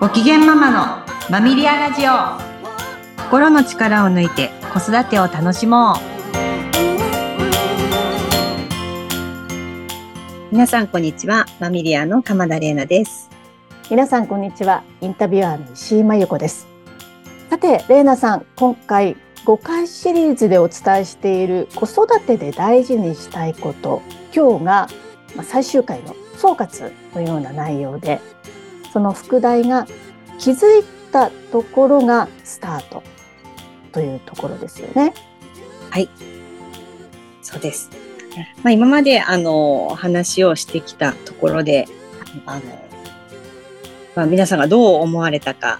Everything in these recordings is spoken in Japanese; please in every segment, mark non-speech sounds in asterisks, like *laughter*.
ご機嫌ママのマミリアラジオ。心の力を抜いて子育てを楽しもう。皆さんこんにちはマミリアの鎌田玲奈です。皆さんこんにちはインタビュアーの石井真由子です。さて玲奈さん今回5回シリーズでお伝えしている子育てで大事にしたいこと今日が最終回の総括のような内容でその副題が気づいたところがスタートというところですよね。はい。そうです。まあ、今まであの話をしてきたところで、あの、まあ、皆さんがどう思われたか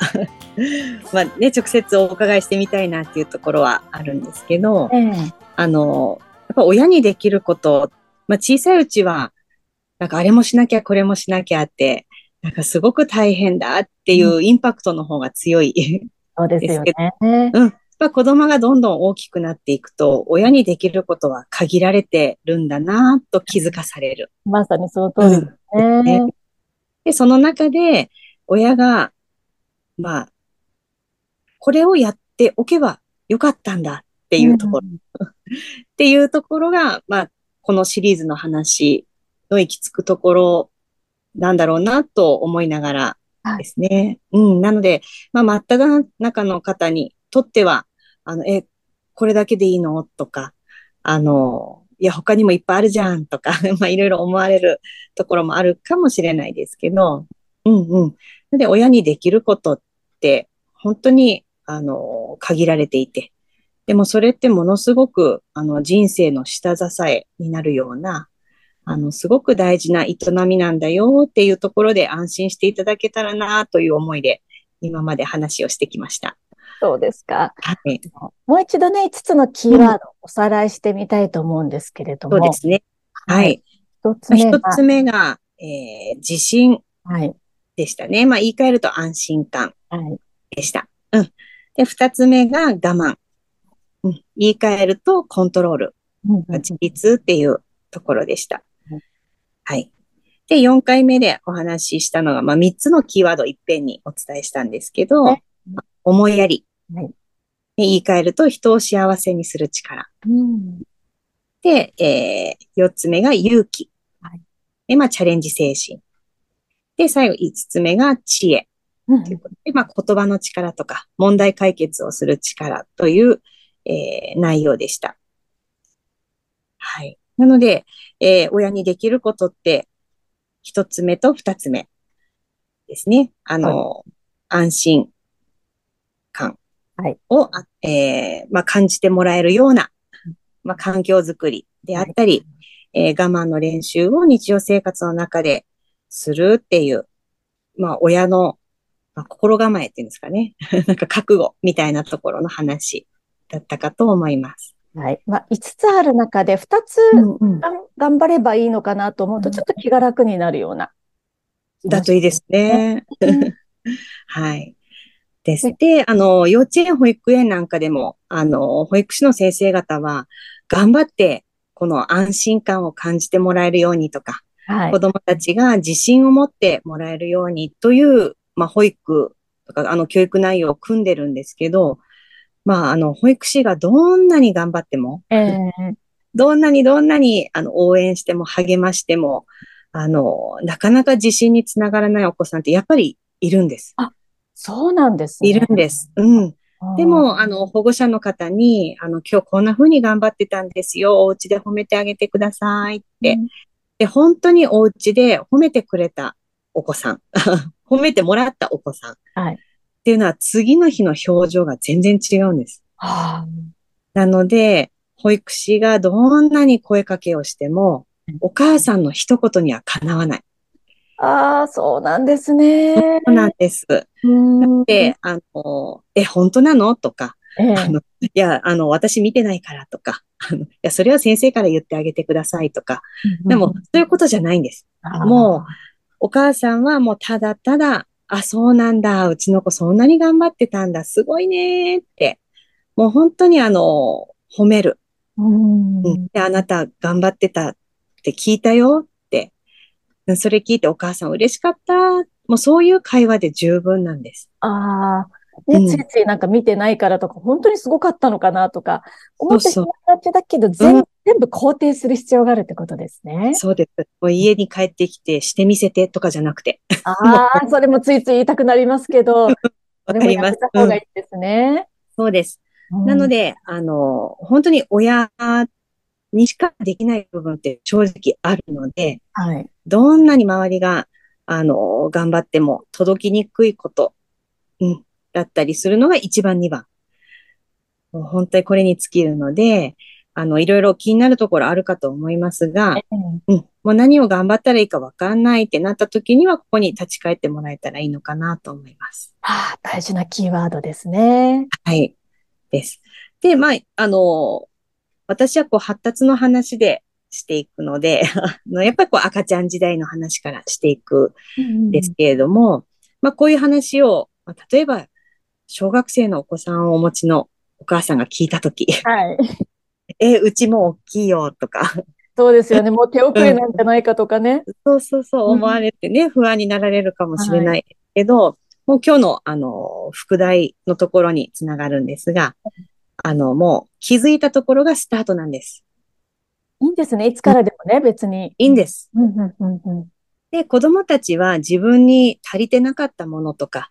*laughs* まあね、直接お伺いしてみたいなっていうところはあるんですけど、えー、あの、やっぱ親にできること、まあ、小さいうちは、なんかあれもしなきゃこれもしなきゃって、なんかすごく大変だっていうインパクトの方が強い、うん、そうですよね。うん。まあ、子供がどんどん大きくなっていくと、親にできることは限られてるんだなと気づかされる。まさにその通りですね。うん、ねで、その中で、親が、まあ、これをやっておけばよかったんだっていうところ。うん、っていうところが、まあ、このシリーズの話の行き着くところなんだろうなと思いながらですね。はい、うん。なので、まあ、真っ只中の方にとっては、あの、え、これだけでいいの？とか、あの、いや、他にもいっぱいあるじゃんとか、*laughs* まあ、いろいろ思われるところもあるかもしれないですけど、うんうん。で、親にできることって、本当に、あの、限られていて、でもそれってものすごく、あの、人生の下支えになるような、あの、すごく大事な営みなんだよっていうところで安心していただけたらなという思いで、今まで話をしてきました。そうですか。はい。もう一度ね、5つのキーワードおさらいしてみたいと思うんですけれども。そうですね。はい。一つ目が。一つ目が、えー、自信でしたね。はい、まあ、言い換えると安心感でした。はい、うん。で、二つ目が我慢。うん。言い換えるとコントロール。うん、自立っていうところでした。はい。で、4回目でお話ししたのが、まあ、3つのキーワードいっぺんにお伝えしたんですけど、まあ、思いやり。はい、言い換えると、人を幸せにする力。うん、で、えー、4つ目が勇気。はい、で、まあ、チャレンジ精神。で、最後5つ目が知恵。うん、ということで、まあ、言葉の力とか、問題解決をする力という、えー、内容でした。はい。なので、えー、親にできることって、一つ目と二つ目ですね。あの、はい、安心感を、はい、えー、まあ、感じてもらえるような、まあ、環境づくりであったり、はい、えー、我慢の練習を日常生活の中でするっていう、まあ、親の、まあ、心構えっていうんですかね。*laughs* なんか覚悟みたいなところの話だったかと思います。はい。まあ、5つある中で2つ、うんうん、頑張ればいいのかなと思うと、ちょっと気が楽になるような。だといいですね。*laughs* はい。です。で、あの、幼稚園、保育園なんかでも、あの、保育士の先生方は、頑張って、この安心感を感じてもらえるようにとか、はい、子供たちが自信を持ってもらえるようにという、まあ、保育とか、あの、教育内容を組んでるんですけど、まあ、あの、保育士がどんなに頑張っても、えー、どんなにどんなにあの応援しても励ましても、あの、なかなか自信につながらないお子さんってやっぱりいるんです。あ、そうなんですね。いるんです。うん。でも、あの、保護者の方に、あの、今日こんな風に頑張ってたんですよ。お家で褒めてあげてくださいって。うん、で、本当にお家で褒めてくれたお子さん。*laughs* 褒めてもらったお子さん。はい。っていうのは次の日の表情が全然違うんです。はあ、なので、保育士がどんなに声かけをしても、お母さんの一言にはかなわない。ああ、そうなんですね。そうなんです。で、あの、え、本当なの？とか、ええ、あの、いや、あの、私見てないからとか、あの、いや、それは先生から言ってあげてくださいとか、でも、そういうことじゃないんです。もう、お母さんはもうただただあ、そうなんだ。うちの子そんなに頑張ってたんだ。すごいねって。もう本当にあの、褒める。うん、で、あなた頑張ってたって聞いたよって。それ聞いてお母さん嬉しかった。ももうそういう会話で十分なんです。ああ。ね、ついついなんか見てないからとか、本当にすごかったのかなとか、思ってしまいがちだけど、全部、全部肯定する必要があるってことですね。そうです。もう家に帰ってきてしてみせてとかじゃなくて。ああ、それもついつい言いたくなりますけど、*laughs* わかります。た方がいいですね。うん、そうです。なので、あの、本当に親にしかできない部分って正直あるので、はい、どんなに周りが、あの、頑張っても届きにくいこと、うん、だったりするのが1番、2番。もう本当にこれに尽きるので、あの、いろいろ気になるところあるかと思いますが、うん、もう何を頑張ったらいいかわかんないってなった時には、ここに立ち返ってもらえたらいいのかなと思います。はあ、大事なキーワードですね。はい。です。で、まあ、あの、私はこう発達の話でしていくので、*laughs* やっぱりこう赤ちゃん時代の話からしていくんですけれども、うん、まあこういう話を、まあ、例えば小学生のお子さんをお持ちのお母さんが聞いたとき、はい。え、うちも大きいよとか。そうですよね。*laughs* もう手遅れなんじゃないかとかね。そうそうそう、思われてね、うん、不安になられるかもしれないけど、はい、もう今日の、あの、副題のところにつながるんですが、あの、もう気づいたところがスタートなんです。いいんですね。いつからでもね、別に。いいんです。で、子供たちは自分に足りてなかったものとか、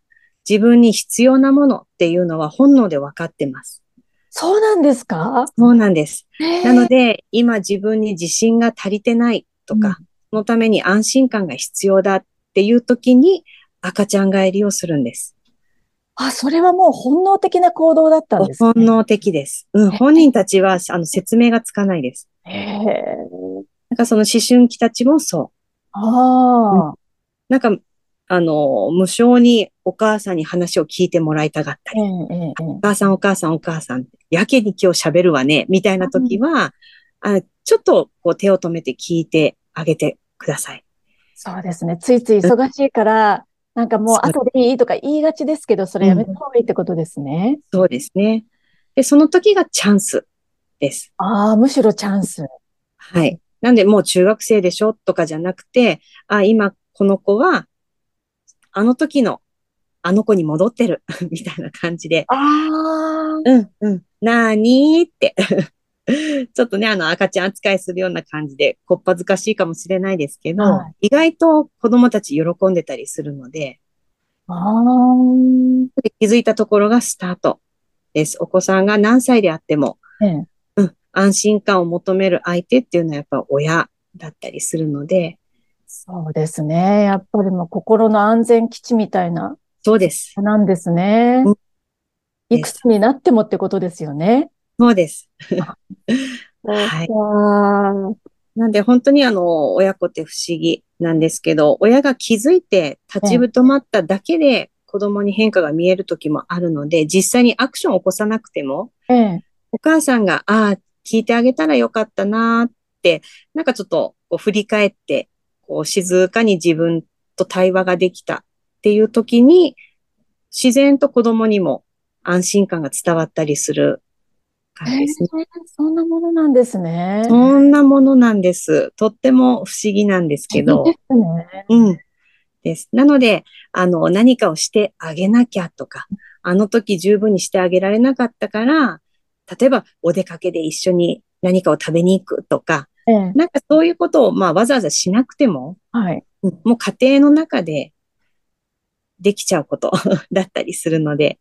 自分に必要なものっていうのは本能で分かってます。そうなんですか？そうなんです。なので、今自分に自信が足りてないとか、うん、そのために安心感が必要だっていう時に赤ちゃん帰りをするんです。あ、それはもう本能的な行動だったんですね。本能的です。うん、本人たちは、あの、説明がつかないです。へえ。なんかその思春期たちもそう。ああ、うん、なんか、あの、無償にお母さんに話を聞いてもらいたがったり、お母さんお母さんお母さん、やけに今日喋るわね、みたいな時は、うん、あちょっとこう手を止めて聞いてあげてください。そうですね。ついつい忙しいから、なんかもう後でいいとか言いがちですけど、それやめた方がいいってことですね。うん、そうですね。で、その時がチャンスです。ああ、むしろチャンス。はい。なんでもう中学生でしょとかじゃなくて、あ、今この子は、あの時のあの子に戻ってる *laughs* みたいな感じで。ああ。うんうん。なーにーって *laughs* ちょっとね、あの赤ちゃん扱いするような感じで、こっぱずかしいかもしれないですけど、はい、意外と子供たち喜んでたりするので、あで気づいたところがスタートです。お子さんが何歳であっても、うん、安心感を求める相手っていうのはやっぱ親だったりするので、そうですね。やっぱりもう心の安全基地みたいな。そうです。なんですね。うん、いくつになってもってことですよね。そうです。はい。なんで本当にあの、親子って不思議なんですけど、親が気づいて立ちぶとまっただけで子供に変化が見える時もあるので、実際にアクションを起こさなくても、ええ、お母さんが、ああ、聞いてあげたらよかったなって、なんかちょっとこう振り返って、こう静かに自分と対話ができたっていう時に、自然と子供にも安心感が伝わったりする感じですね、えー、そんなものなんですね。そんなものなんです。とっても不思議なんですけど。ですね。うん。です。なので、あの、何かをしてあげなきゃとか、あの時十分にしてあげられなかったから、例えばお出かけで一緒に何かを食べに行くとか、ええ、なんかそういうことを、まあ、わざわざしなくても、はい、もう家庭の中でできちゃうこと *laughs* だったりするので、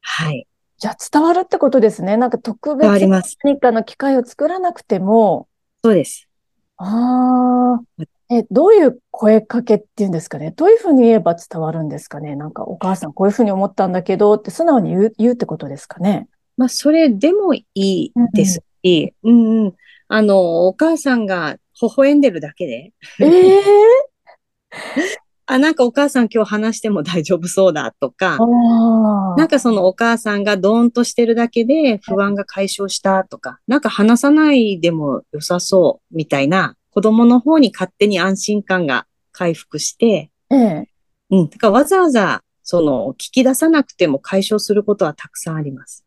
はい。じゃあ伝わるってことですね。なんか特別何かの機会を作らなくても。そうです。ああ。え、どういう声かけっていうんですかね。どういうふうに言えば伝わるんですかね。なんかお母さんこういうふうに思ったんだけどって素直に言う言うってことですかね。まあ、それでもいいですし、うん、うん、うん。あの、お母さんが微笑んでるだけで。ええー？*laughs* あ、なんかお母さん今日話しても大丈夫そうだとか、なんかそのお母さんがドーンとしてるだけで不安が解消したとか、なんか話さないでも良さそうみたいな、子供の方に勝手に安心感が回復して、ええ、うん。だからわざわざ、その、聞き出さなくても解消することはたくさんあります。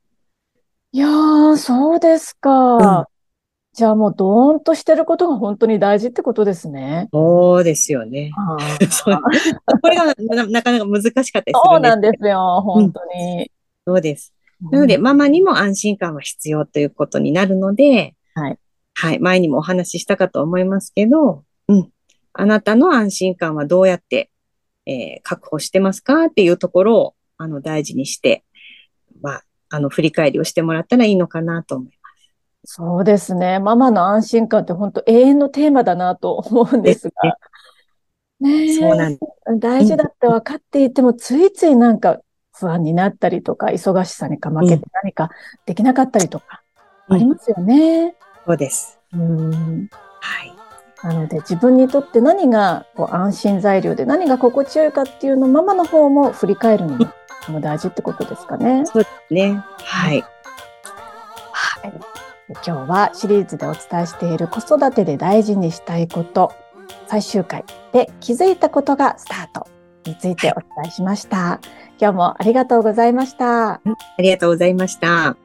いやー、そうですか。うんじゃあもうドーンとしてることが本当に大事ってことですね。そうですよね。*laughs* これがなかなか難しかったりするそうなんですよ、本当に。うん、そうです。なので、ママにも安心感は必要ということになるので、はい。はい。前にもお話ししたかと思いますけど、うん。あなたの安心感はどうやって、えー、確保してますかっていうところを、あの、大事にして、まあ、あの、振り返りをしてもらったらいいのかなと思います。そうですね。ママの安心感って本当永遠のテーマだなと思うんですが。*laughs* ねそうなん大事だって分かっていても、ついついなんか不安になったりとか、忙しさにかまけて何かできなかったりとか、ありますよね、うん。そうです。うん。はい。なので自分にとって何がこう安心材料で何が心地よいかっていうのママの方も振り返るのも大事ってことですかね。そうですね。はい。はい。今日はシリーズでお伝えしている子育てで大事にしたいこと最終回で気づいたことがスタートについてお伝えしました。今日もありがとうございました。ありがとうございました。